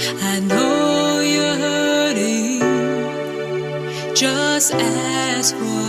I know you're hurting. Just ask what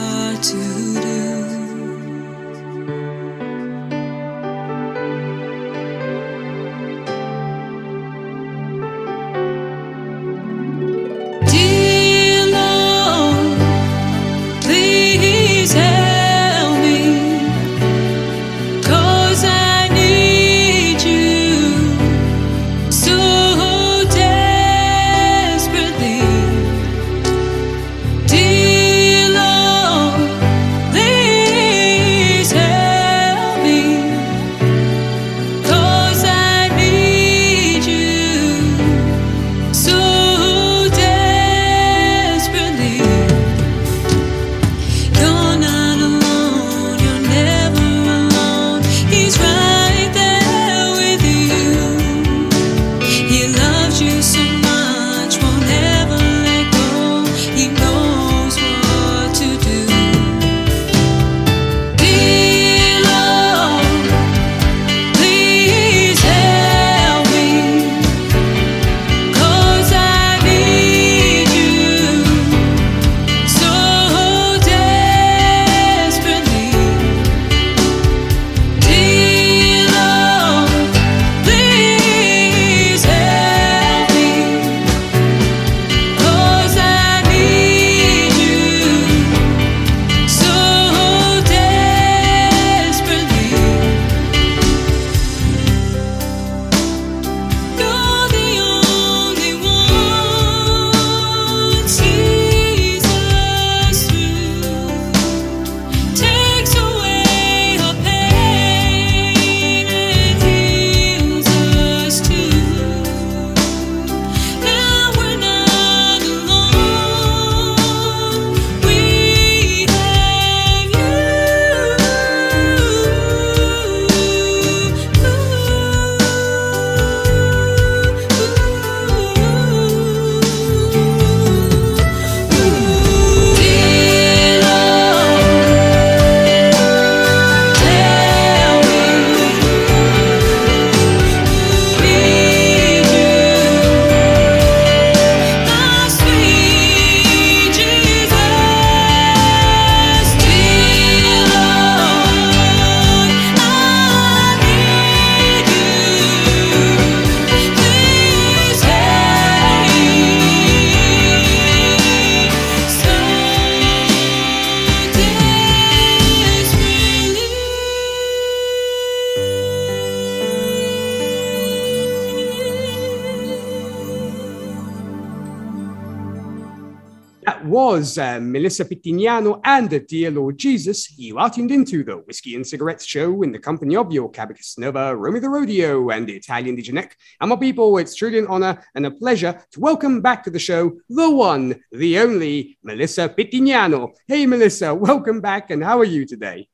was uh, Melissa Pettignano and the Dear Lord Jesus. You are tuned into the Whiskey and Cigarettes Show in the company of your Cabicus Nova, Romy the Rodeo, and the Italian DJ Nick. And my people, it's truly an honor and a pleasure to welcome back to the show the one, the only Melissa Pettignano. Hey, Melissa, welcome back, and how are you today?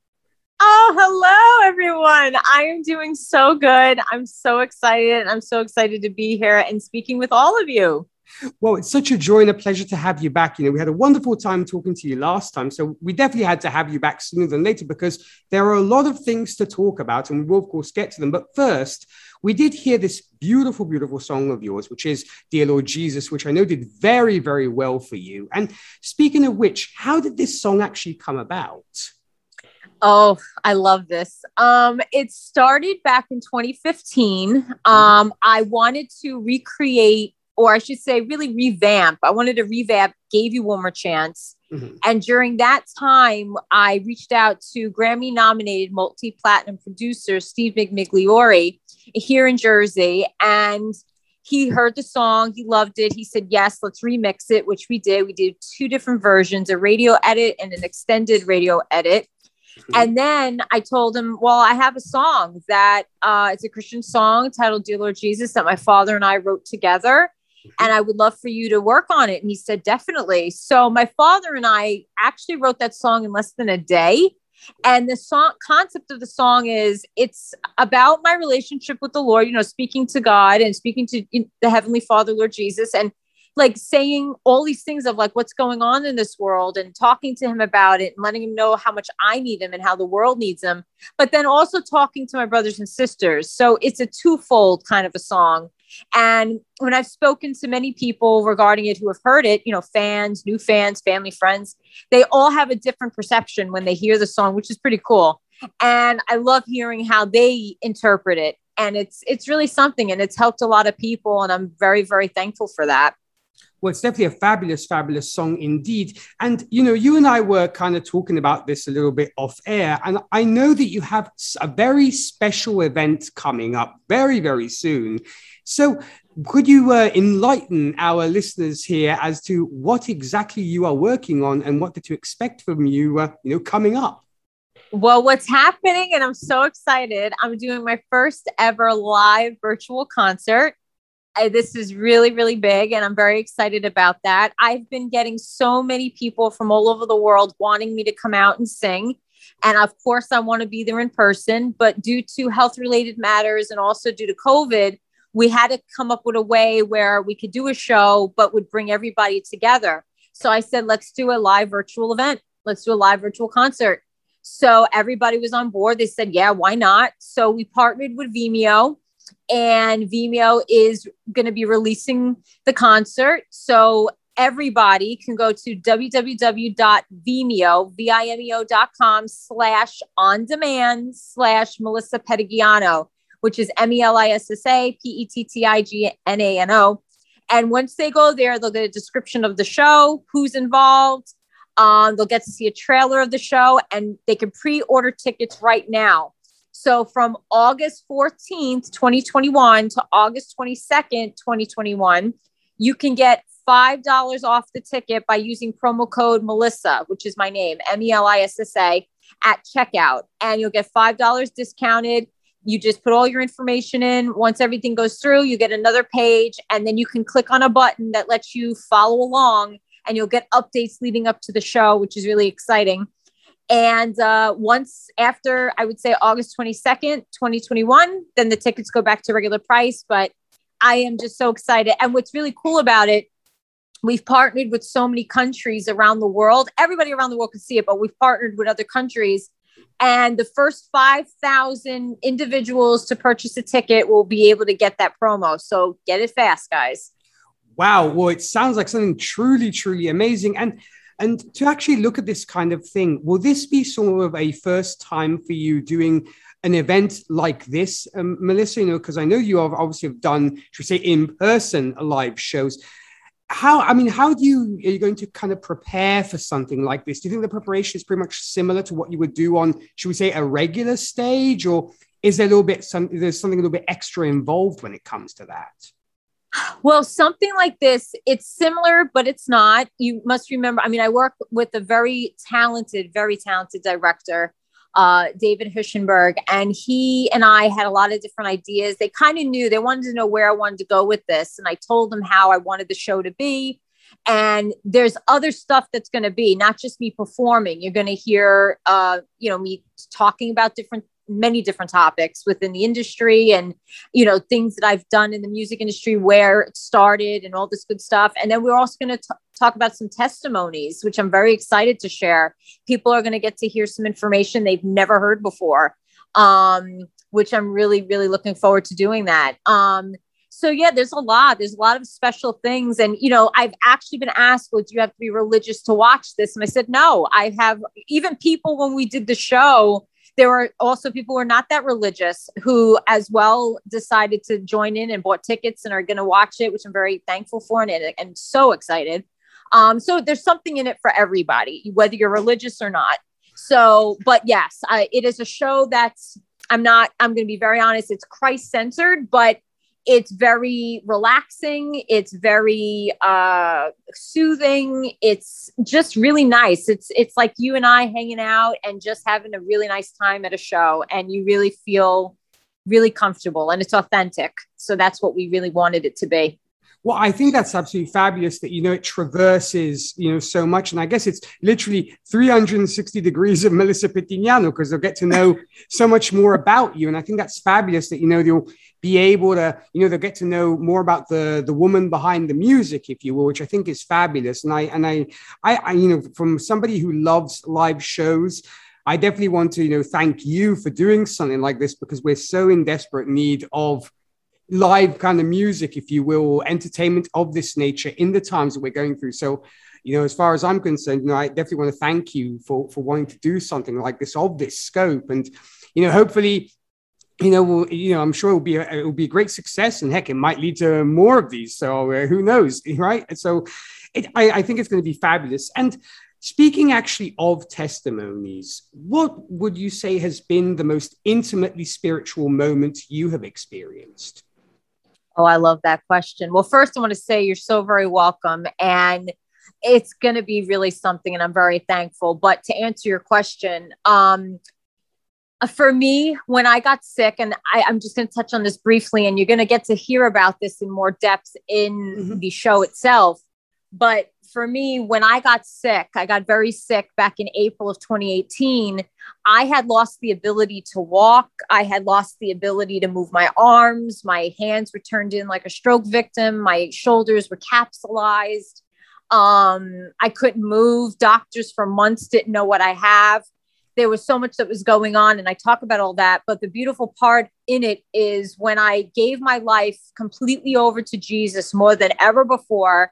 Oh, hello, everyone. I am doing so good. I'm so excited. I'm so excited to be here and speaking with all of you. Well, it's such a joy and a pleasure to have you back. You know, we had a wonderful time talking to you last time. So we definitely had to have you back sooner than later because there are a lot of things to talk about and we will, of course, get to them. But first, we did hear this beautiful, beautiful song of yours, which is Dear Lord Jesus, which I know did very, very well for you. And speaking of which, how did this song actually come about? Oh, I love this. Um, it started back in 2015. Um, I wanted to recreate, or I should say, really revamp. I wanted to revamp Gave You One More Chance. Mhm. And during that time, I reached out to Grammy nominated multi platinum producer Steve McMigliore here in Jersey. And he heard the song, he loved it. He said, Yes, let's remix it, which we did. We did two different versions a radio edit and an extended radio edit. And then I told him, Well, I have a song that uh, it's a Christian song titled Dear Lord Jesus that my father and I wrote together. And I would love for you to work on it. And he said, definitely. So my father and I actually wrote that song in less than a day. And the song concept of the song is it's about my relationship with the Lord, you know, speaking to God and speaking to the Heavenly Father, Lord Jesus, and like saying all these things of like what's going on in this world and talking to him about it and letting him know how much I need him and how the world needs him, but then also talking to my brothers and sisters. So it's a twofold kind of a song. And when I've spoken to many people regarding it who have heard it, you know, fans, new fans, family, friends, they all have a different perception when they hear the song, which is pretty cool. And I love hearing how they interpret it. And it's it's really something and it's helped a lot of people. And I'm very, very thankful for that. Well, it's definitely a fabulous, fabulous song indeed. And, you know, you and I were kind of talking about this a little bit off air. And I know that you have a very special event coming up very, very soon. So, could you uh, enlighten our listeners here as to what exactly you are working on and what to expect from you, uh, you know, coming up? Well, what's happening, and I'm so excited. I'm doing my first ever live virtual concert. I, this is really, really big, and I'm very excited about that. I've been getting so many people from all over the world wanting me to come out and sing. And of course, I want to be there in person, but due to health related matters and also due to COVID, we had to come up with a way where we could do a show, but would bring everybody together. So I said, let's do a live virtual event. Let's do a live virtual concert. So everybody was on board. They said, yeah, why not? So we partnered with Vimeo and Vimeo is going to be releasing the concert. So everybody can go to www.vimeo, V-I-M-E-O.com slash on demand slash Melissa Pettignano which is M E L I S S A P E T T I G N A N O. And once they go there, they'll get a description of the show, who's involved. Um, they'll get to see a trailer of the show, and they can pre-order tickets right now. So from August 14th, 2021 to August 22nd, 2021, you can get $5 off the ticket by using promo code Melissa, which is my name, M E L I S S A, at checkout. And you'll get $5 discounted you just put all your information in. Once everything goes through, you get another page, and then you can click on a button that lets you follow along, and you'll get updates leading up to the show, which is really exciting. And uh, once after, I would say August 22nd, 2021, then the tickets go back to regular price. But I am just so excited. And what's really cool about it, we've partnered with so many countries around the world. Everybody around the world can see it, but we've partnered with other countries and the first 5,000 individuals to purchase a ticket will be able to get that promo. So get it fast, guys. Wow. Well, it sounds like something truly, truly amazing. And and to actually look at this kind of thing, will this be sort of a first time for you doing an event like this, um, Melissa? You know, because I know you have obviously have done, should we say, in person live shows how i mean how do you are you going to kind of prepare for something like this? Do you think the preparation is pretty much similar to what you would do on should we say a regular stage or is there a little bit some there's something a little bit extra involved when it comes to that? Well something like this it's similar but it's not. You must remember i mean i work with a very talented very talented director uh, David Huschenberg, and he and I had a lot of different ideas. They kind of knew they wanted to know where I wanted to go with this, and I told them how I wanted the show to be. And there's other stuff that's going to be not just me performing. You're going to hear, uh, you know, me talking about different many different topics within the industry and you know things that i've done in the music industry where it started and all this good stuff. And then we're also going to talk about some testimonies which i'm very excited to share. People are going to get to hear some information they've never heard before um, which i'm really really looking forward to doing that. Um, so yeah there's a lot. There's a lot of special things. And you know i've actually been asked well do you have to be religious to watch this? And i said no i have even people when we did the show there were also people who are not that religious who, as well, decided to join in and bought tickets and are going to watch it, which I'm very thankful for and, and so excited. Um, so there's something in it for everybody, whether you're religious or not. So, but yes, I, it is a show that's, I'm not, I'm going to be very honest, it's Christ centered, but it's very relaxing. It's very uh soothing. It's just really nice. It's it's like you and i hanging out and just having a really nice time at a show and you really feel really comfortable and it's authentic. So that's what we really wanted it to be Well, I think that's absolutely fabulous that, you know, it traverses, you know, so much. And I guess it's literally 360 degrees of Melissa Pettignano because they'll get to know so much more about you. And I think that's fabulous that, you know, they'll be able to, you know, they'll get to know more about the, the woman behind the music, if you will, which I think is fabulous. And I, and I, I, I you know, from somebody who loves live shows, I definitely want to, you know, thank you for doing something like this because we're so in desperate need of live kind of music, if you will, entertainment of this nature in the times that we're going through. So, you know, as far as I'm concerned, you know, I definitely want to thank you for for wanting to do something like this of this scope, and you know, hopefully. You know, we'll, you know, I'm sure it'll be a, it'll be a great success, and heck, it might lead to more of these. So uh, who knows, right? So, it, I, I think it's going to be fabulous. And Speaking actually of testimonies, what would you say has been the most intimately spiritual moment you have experienced? Oh, I love that question. Well, first, I want to say you're so very welcome. And it's going to be really something, and I'm very thankful. But to answer your question, um, for me, when I got sick, and I, am just going to touch on this briefly, and you're going to get to hear about this in more depth in mm-hmm. the show itself. But for me, when I got sick, I got very sick back in April of 2018. I had lost the ability to walk. I had lost the ability to move my arms. My hands were turned in like a stroke victim. My shoulders were capsulized. Um, I couldn't move. Doctors for months didn't know what I have. There was so much that was going on, and I talk about all that. But the beautiful part in it is when I gave my life completely over to Jesus more than ever before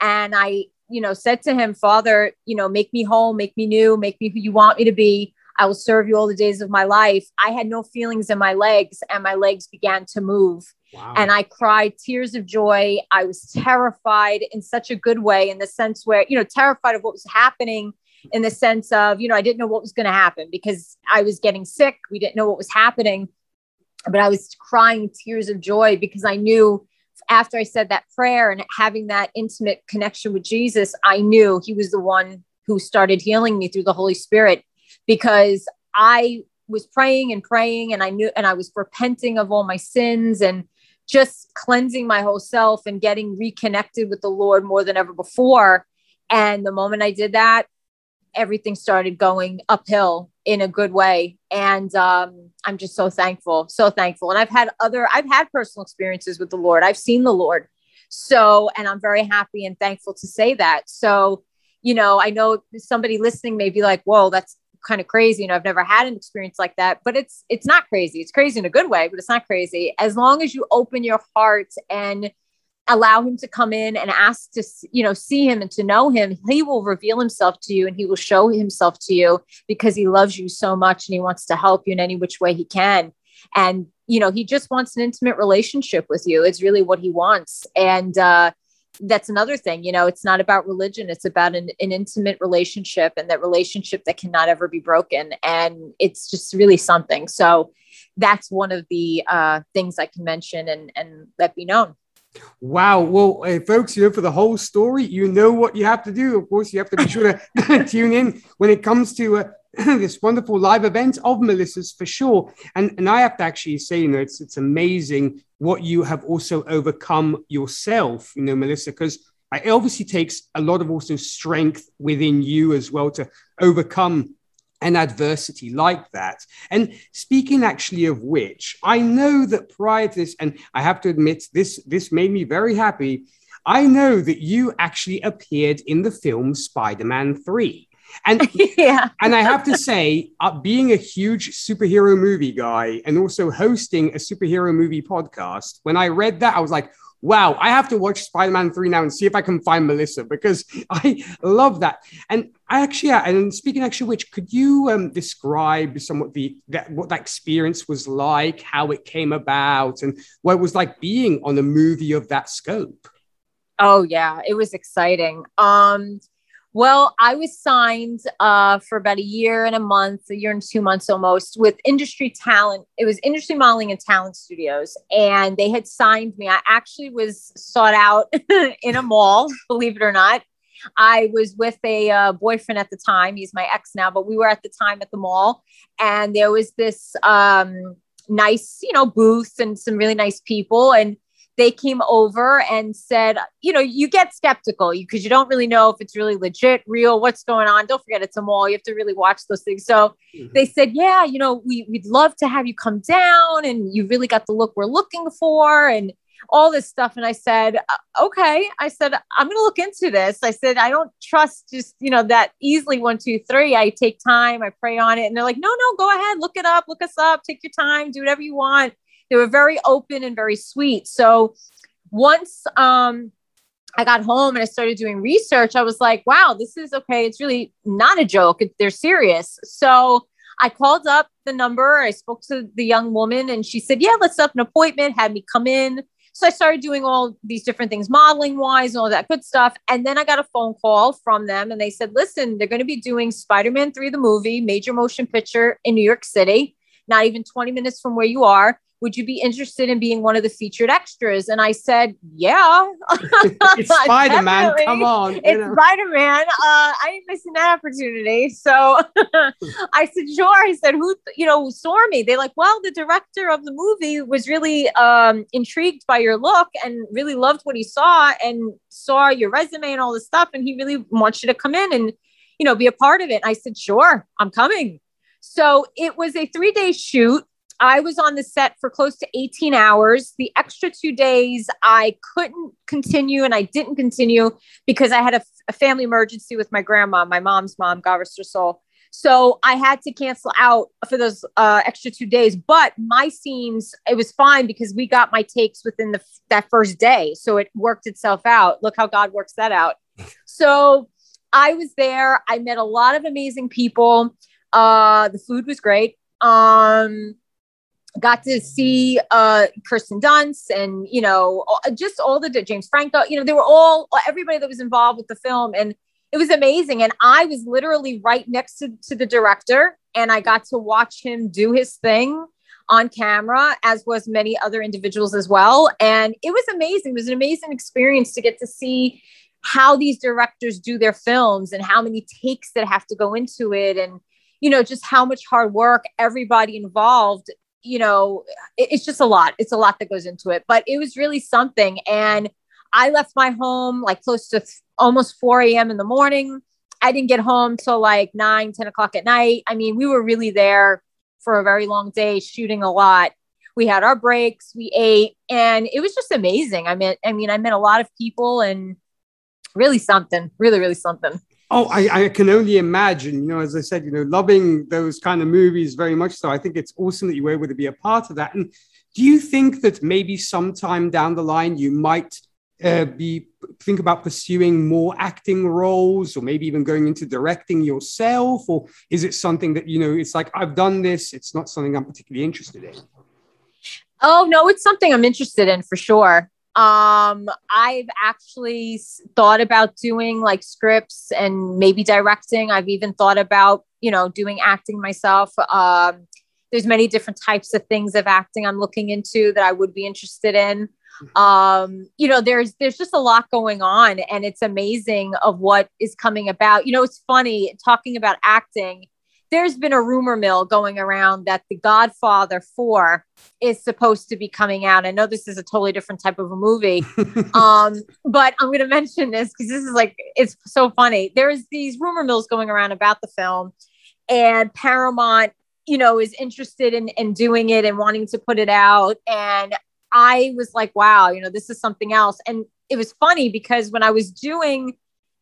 and I, you know, said to him, Father, you know, make me whole, make me new, make me who you want me to be. I will serve you all the days of my life. I had no feelings in my legs, and my legs began to move. Wow. And I cried tears of joy. I was terrified in such a good way, in the sense where, you know, terrified of what was happening, in the sense of, you know, I didn't know what was going to happen because I was getting sick. We didn't know what was happening. But I was crying tears of joy because I knew after I said that prayer and having that intimate connection with Jesus, I knew he was the one who started healing me through the Holy Spirit because I was praying and praying and I knew and I was repenting of all my sins and just cleansing my whole self and getting reconnected with the Lord more than ever before. And the moment I did that, everything started going uphill in a good way. And um, i'm just so thankful so thankful. And i've had other i've had personal experiences with the lord. I've seen the lord. So and i'm very happy and thankful to say that. So you know i know somebody listening may be like whoa that's kind of crazy you know i've never had an experience like that. But it's it's not crazy. It's crazy in a good way but it's not crazy. As long as you open your heart and allow him to come in and ask to you know see him and to know him he will reveal himself to you and he will show himself to you because he loves you so much and he wants to help you in any which way he can. And you know he just wants an intimate relationship with you. It's really what he wants. And uh that's another thing you know it's not about religion. It's about an, an intimate relationship and that relationship that cannot ever be broken. And it's just really something. So that's one of the uh, things i can mention and and let be known Wow. Well, uh, folks, you know, for the whole story, you know what you have to do. Of course, you have to be sure to tune in when it comes to uh, this wonderful live event of Melissa's for sure. And, and I have to actually say, you know, it's, it's amazing what you have also overcome yourself, you know, Melissa, because it obviously takes a lot of also strength within you as well to overcome an adversity like that. And speaking actually of which, I know that prior to this, and I have to admit, this this made me very happy. I know that you actually appeared in the film Spider-Man 3. And yeah. and I have to say, uh, being a huge superhero movie guy and also hosting a superhero movie podcast, when I read that, I was like, wow, I have to watch Spider Man 3 now and see if I can find Melissa because I love that. And I actually, and speaking actually, which could you um, describe somewhat the that, what that experience was like, how it came about, and what it was like being on a movie of that scope? Oh yeah, it was exciting. Um, well, I was signed uh, for about a year and a month, a year and two months almost, with Industry Talent. It was Industry Modeling and Talent Studios, and they had signed me. I actually was sought out in a mall, believe it or not. I was with a uh, boyfriend at the time. He's my ex now, but we were at the time at the mall, and there was this um, nice, you know, booth and some really nice people. And they came over and said, you know, you get skeptical because you don't really know if it's really legit, real, what's going on. Don't forget it's a mall. You have to really watch those things. So Mhm. they said, yeah, you know, we, we'd love to have you come down and you really got the look we're looking for and all this stuff. And I said, "Uh, okay. I said, I'm going to look into this. I said, I don't trust just, you know, that easily one, two, three. I take time, I pray on it. And they're like, no, no, go ahead, look it up, look us up, take your time, do whatever you want they were very open and very sweet. So once um, I got home and I started doing research, I was like, wow, this is okay. It's really not a joke. They're serious. So I called up the number. I spoke to the young woman and she said, yeah, let's set up an appointment, had me come in. So I started doing all these different things, modeling wise, and all that good stuff. And then I got a phone call from them and they said, listen, they're going to be doing Spider Man 3, the movie, major motion picture in New York City, not even 20 minutes from where you are would you be interested in being one of the featured extras? And I said, yeah. it's Spider Man. Come on. It's. Spider Man. Uh, I ain't missing that opportunity. So I said, sure. I said, who, you know, saw me? They're like, well, the director of the movie was really um, intrigued by your look and really loved what he saw and saw your resume and all this stuff. And he really wants you to come in and, you know, be a part of it. And I said, sure, I'm coming. So it was a three day shoot. I was on the set for close to 18 hours. The extra two days I couldn't continue and I didn't continue because I had a, a family emergency with my grandma, my mom's mom, God rest her soul. So I had to cancel out for those uh, extra two days. But my scenes, it was fine because we got my takes within the that first day, so it worked itself out. Look how God works that out. So I was there. I met a lot of amazing people. Uh, the food was great. Um, got to see uh Kirsten Dunst and you know just all the James Franco you know they were all everybody that was involved with the film. And it was amazing. And I was literally right next to, to the director and I got to watch him do his thing on camera as was many other individuals as well. And it was amazing. It was an amazing experience to get to see how these directors do their films and how many takes that have to go into it and you know just how much hard work everybody involved you know, it- it's just a lot. It's a lot that goes into it, but it was really something. And I left my home like close to th- almost 4 a.m. in the morning. I didn't get home till like 9, 10 o'clock at night. I mean, we were really there for a very long day, shooting a lot. We had our breaks, we ate, and it was just amazing. I mean, I mean, I met a lot of people and really something, really, really something. Oh, I, I can only imagine, you know, as I said, you know, loving those kind of movies very much so. I think it's awesome that you were able to be a part of that. And do you think that maybe sometime down the line you might uh, be think about pursuing more acting roles or maybe even going into directing yourself? Or is it something that, you know, it's like, I've done this, it's not something I'm particularly interested in? Oh no, it's something I'm interested in for sure. Um, I've actually thought about doing like scripts and maybe directing. I've even thought about, you know, doing acting myself. Um, there's many different types of things of acting I'm looking into that I would be interested in. Um, you know, there's there's just a lot going on, and it's amazing of what is coming about. You know, it's funny talking about acting. There's been a rumor mill going around that The Godfather 4 is supposed to be coming out. I know this is a totally different type of a movie, um, but I'm going to mention this because this is like it's so funny. There's these rumor mills going around about the film, and Paramount, you know, is interested in in doing it and wanting to put it out. And I was like, wow, you know, this is something else. And it was funny because when I was doing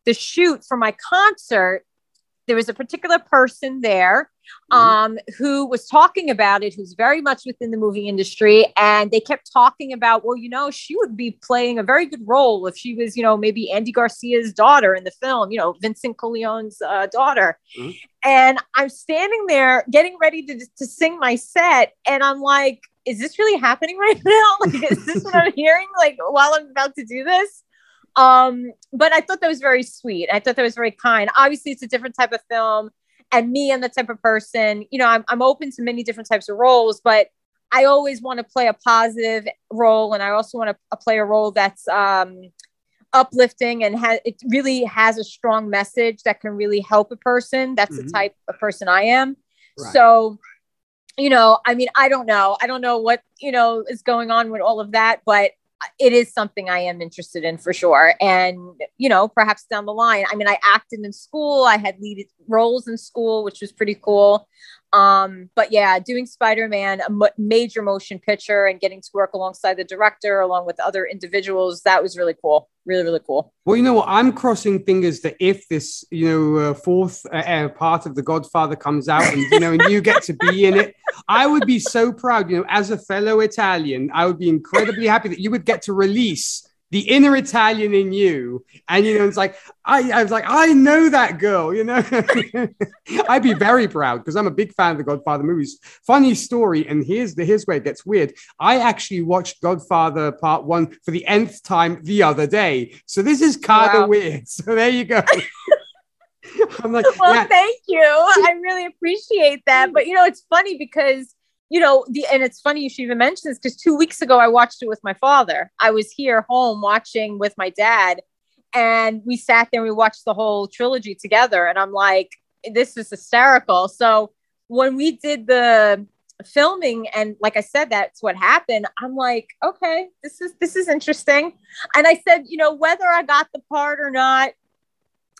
the shoot for my concert, there was a particular person there um, who was talking about it, who's very much within the movie industry. And they kept talking about, well, you know, she would be playing a very good role if she was, you know, maybe Andy Garcia's daughter in the film, you know, Vincent Corleone's uh, daughter. Mhm. And I'm standing there getting ready to, to sing my set. And I'm like, is this really happening right now? Like, is this what I'm hearing? Like, while I'm about to do this? Um, but I thought that was very sweet. I thought that was very kind. Obviously, it's a different type of film and me i'm the type of person you know I'm, I'm open to many different types of roles but i always want to play a positive role and i also want to play a role that's um uplifting and ha- it really has a strong message that can really help a person that's the Mhm. type of person i am Right. so you know i mean i don't know i don't know what you know is going on with all of that but it is something I am interested in for sure. And, you know, perhaps down the line, I mean, I acted in school, I had lead roles in school, which was pretty cool. Um, but yeah, doing Spider Man, a m- major motion picture, and getting to work alongside the director, along with other individuals, that was really cool. Really, really cool. Well, you know what? I'm crossing fingers that if this, you know, uh, fourth uh, uh, part of The Godfather comes out, and you know, and you get to be in it, I would be so proud. You know, as a fellow Italian, I would be incredibly happy that you would get to release the inner Italian in you. And, you know, it's like, I, I was like, I know that girl, you know. I'd be very proud because I'm a big fan of the Godfather movies. Funny story, and here's the here's where it gets weird. I actually watched Godfather Part One for the nth time the other day. So this is oh, kind of Wow. weird. So there you go. I'm like, Well, yeah, thank you. I really appreciate that. Mm. But you know, it's funny because you know the and it's funny you should even mention this because two weeks ago I watched it with my father. I was here home watching with my dad, and we sat there and we watched the whole trilogy together. And I'm like, this is hysterical. So when we did the filming and like I said that's what happened I'm like okay this is this is interesting and I said you know whether I got the part or not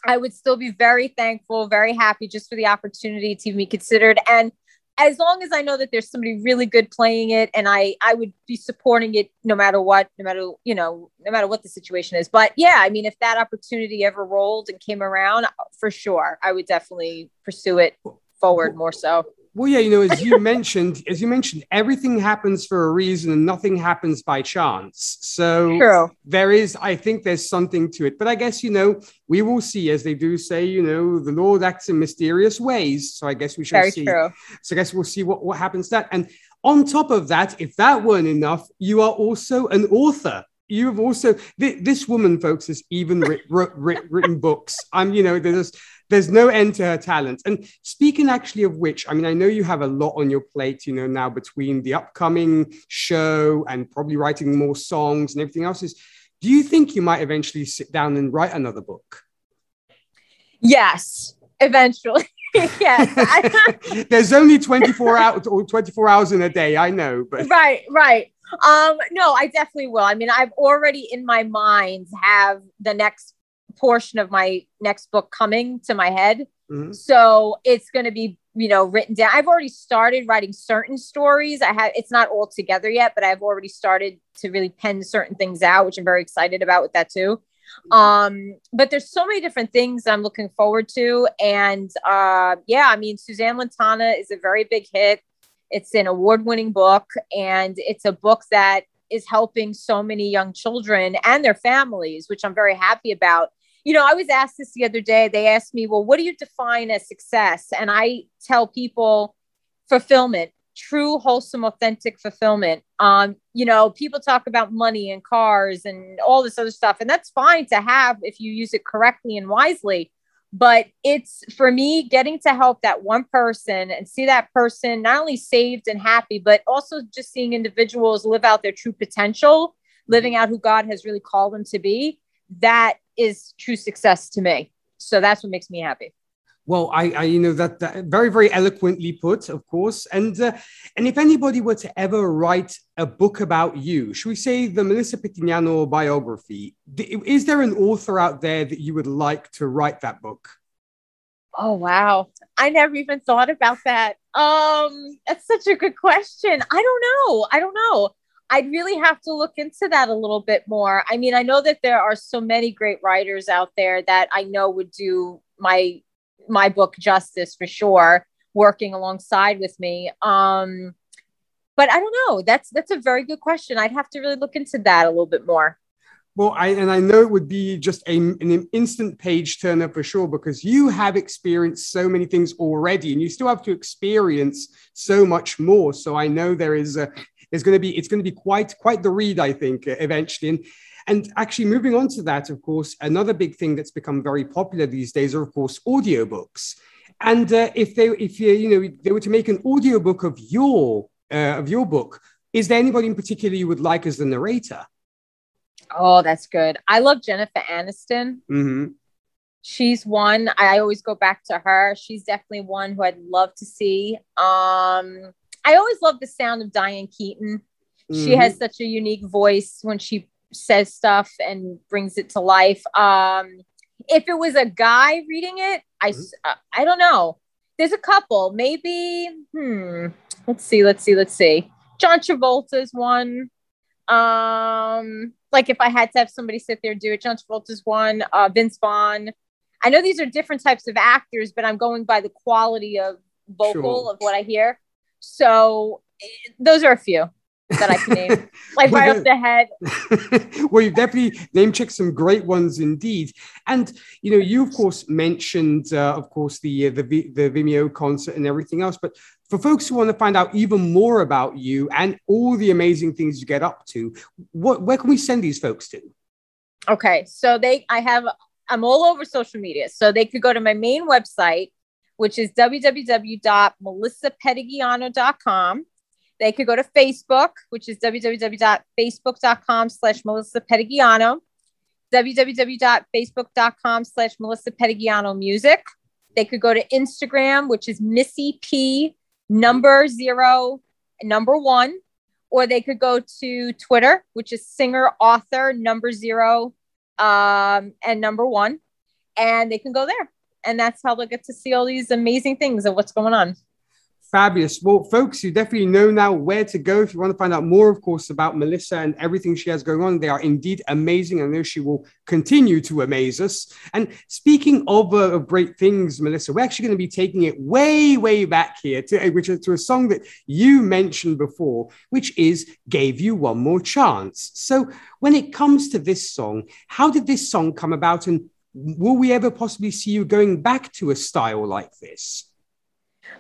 I would still be very thankful, very happy just for the opportunity to be considered. And as long as I know that there's somebody really good playing it, and I I would be supporting it no matter what, no matter you know, no matter what the situation is. But yeah, I mean, if that opportunity ever rolled and came around, for sure, I would definitely pursue it forward more so. Well, yeah, you know, as you mentioned, as you mentioned, everything happens for a reason and nothing happens by chance. So True. there is, I think there's something to it. But I guess, you know, we will see, as they do say, you know, the Lord acts in mysterious ways. So I guess we shall Very see. true. So I guess we'll see what, what happens to that. And on top of that, if that weren't enough, you are also an author. You have also thi- this woman, folks, has even writ, writ, writ- written books. I'm, you know, there's there's no end to her talent. And speaking actually of which, I mean, I know you have a lot on your plate, you know, now between the upcoming show and probably writing more songs and everything else. Is do you think you might eventually sit down and write another book? Yes, eventually. yes. There's only 24 hours or 24 hours in a day, I know, but right right um no i definitely will. I mean i've already in my mind have the next portion of my next book coming to my head. Mhm. so it's going to be you know written down. I've already started writing certain stories. I have it's not all together yet but i've already started to really pen certain things out which i'm very excited about with that too. Um but there's so many different things i'm looking forward to. And uh yeah i mean suzanne lantana is a very big hit it's an award winning book, and it's a book that is helping so many young children and their families, which I'm very happy about. You know, I was asked this the other day. They asked me, Well, what do you define as success? And I tell people fulfillment, true, wholesome, authentic fulfillment. Um, you know, people talk about money and cars and all this other stuff, and that's fine to have if you use it correctly and wisely but it's for me getting to help that one person and see that person not only saved and happy but also just seeing individuals live out their true potential mm-hmm. living out who god has really called them to be that is true success to me. So that's what makes me happy Well, I, I you know that, that very very eloquently put, of course. And uh, and if anybody were to ever write a book about you, should we say the Melissa Pettignano biography? Is there an author out there that you would like to write that book? oh wow i never even thought about that um that's such a good question i don't know i don't know I'd really have to look into that a little bit more. I mean, I know that there are so many great writers out there that I know would do my my book justice for sure, working alongside with me. Um, but I don't know. That's that's a very good question. I'd have to really look into that a little bit more. Well, I and I know it would be just a, an instant page turner for sure because you have experienced so many things already, and you still have to experience so much more. So I know there is a there's going to be it's going to be quite quite the read, I think, eventually. And and actually, moving on to that, of course, another big thing that's become very popular these days are, of course, audiobooks. And uh, if they if you you know they were to make an audiobook of your uh, of your book, is there anybody in particular you would like as the narrator? Oh, that's good. I love Jennifer Aniston. hmm She's one. I always go back to her. She's definitely one who I'd love to see. Um, I always love the sound of Diane Keaton. She Mhm. has such a unique voice when she says stuff and brings it to life. Um, if it was a guy reading it, I Mhm. uh, I don't know. There's a couple, maybe. Hmm. Let's see. Let's see. Let's see. John Travolta's one. Um, like if I had to have somebody sit there and do it, John Travolta's one. Uh, Vince Vaughn. I know these are different types of actors, but I'm going by the quality of vocal Sure. of what I hear. So eh, those are a few that I can name, like Well, right off the head. well, you've definitely name checked some great ones indeed. And you know, you of course mentioned, uh, of course, the uh, the v- the Vimeo concert and everything else. But for folks who want to find out even more about you and all the amazing things you get up to, what where can we send these folks to? Okay, so they, I have, I'm all over social media, so they could go to my main website, which is www.melissapettignano.com. They could go to Facebook, which is www.facebook.com slash Melissa Pettignano, www.facebook.com slash Melissa Pettignano Music. They could go to Instagram, which is Missy P number zero, number one, or they could go to Twitter, which is singer author number zero um, and number one, and they can go there. And that's how they'll get to see all these amazing things of what's going on. Fabulous. Well, folks, you definitely know now where to go if you want to find out more, of course, about Melissa and everything she has going on. They are indeed amazing. I know she will continue to amaze us. And speaking of, uh, of great things, Melissa, we're actually going to be taking it way, way back here to, uh, which to a song that you mentioned before, which is Gave You One More Chance. So when it comes to this song, how did this song come about? And will we ever possibly see you going back to a style like this?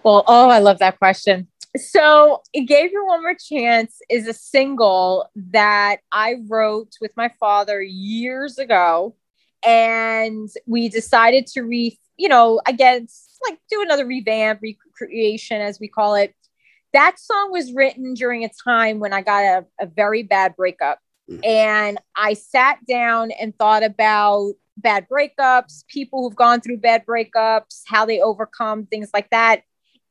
Well, oh, I love that question. So, It Gave You One More Chance is a single that I wrote with my father years ago. And we decided to re, you know, again, like do another revamp, recreation, as we call it. That song was written during a time when I got a, a very bad breakup. Mhm. And I sat down and thought about bad breakups, people who've gone through bad breakups, how they overcome things like that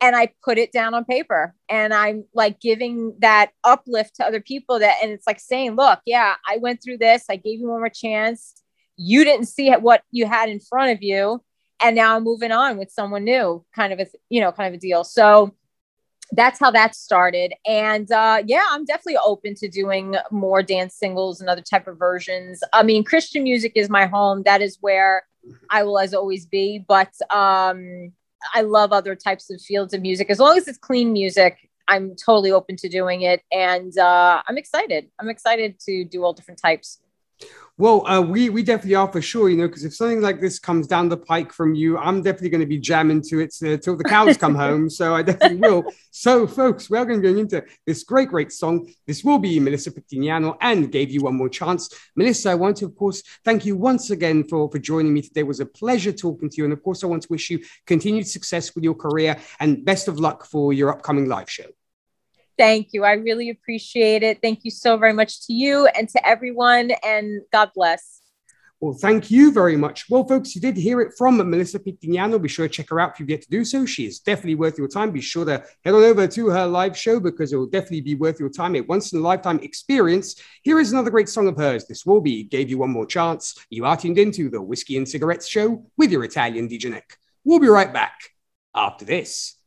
and I put it down on paper and I'm like giving that uplift to other people that and it's like saying look yeah I went through this. I gave you one more chance. You didn't see what you had in front of you and now I'm moving on with someone new kind of a you know kind of a deal. So that's how that started. And uh yeah I'm definitely open to doing more dance singles and other type of versions. I mean Christian music is my home. That is where I will as always be. But um I love other types of fields of music. As long as it's clean music, I'm totally open to doing it. And uh, I'm excited. I'm excited to do all different types. Well, uh, we we definitely are for sure, you know, because if something like this comes down the pike from you, I'm definitely going to be jamming to it uh, till the cows come home. So I definitely will. So, folks, we're going to go into this great, great song. This will be Melissa Pettignano and gave you one more chance. Melissa, I want to, of course, thank you once again for for joining me today. It was a pleasure talking to you, and of course, I want to wish you continued success with your career and best of luck for your upcoming live show. Thank you. I really appreciate it. Thank you so very much to you and to everyone. And God bless. Well, thank you very much. Well, folks, you did hear it from Melissa Pettignano. Be sure to check her out if you've yet to do so. She is definitely worth your time. Be sure to head on over to her live show because it will definitely be worth your time. A once in a lifetime experience. Here is another great song of hers. This will be Gave You One More Chance. You are tuned into the Whiskey and Cigarettes Show with your Italian DJ Nick. We'll be right back after this.